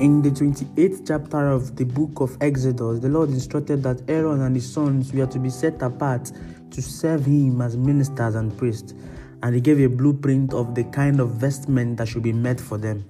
In the 28th chapter of the book of Exodus, the Lord instructed that Aaron and his sons were to be set apart to serve him as ministers and priests, and he gave a blueprint of the kind of vestment that should be made for them.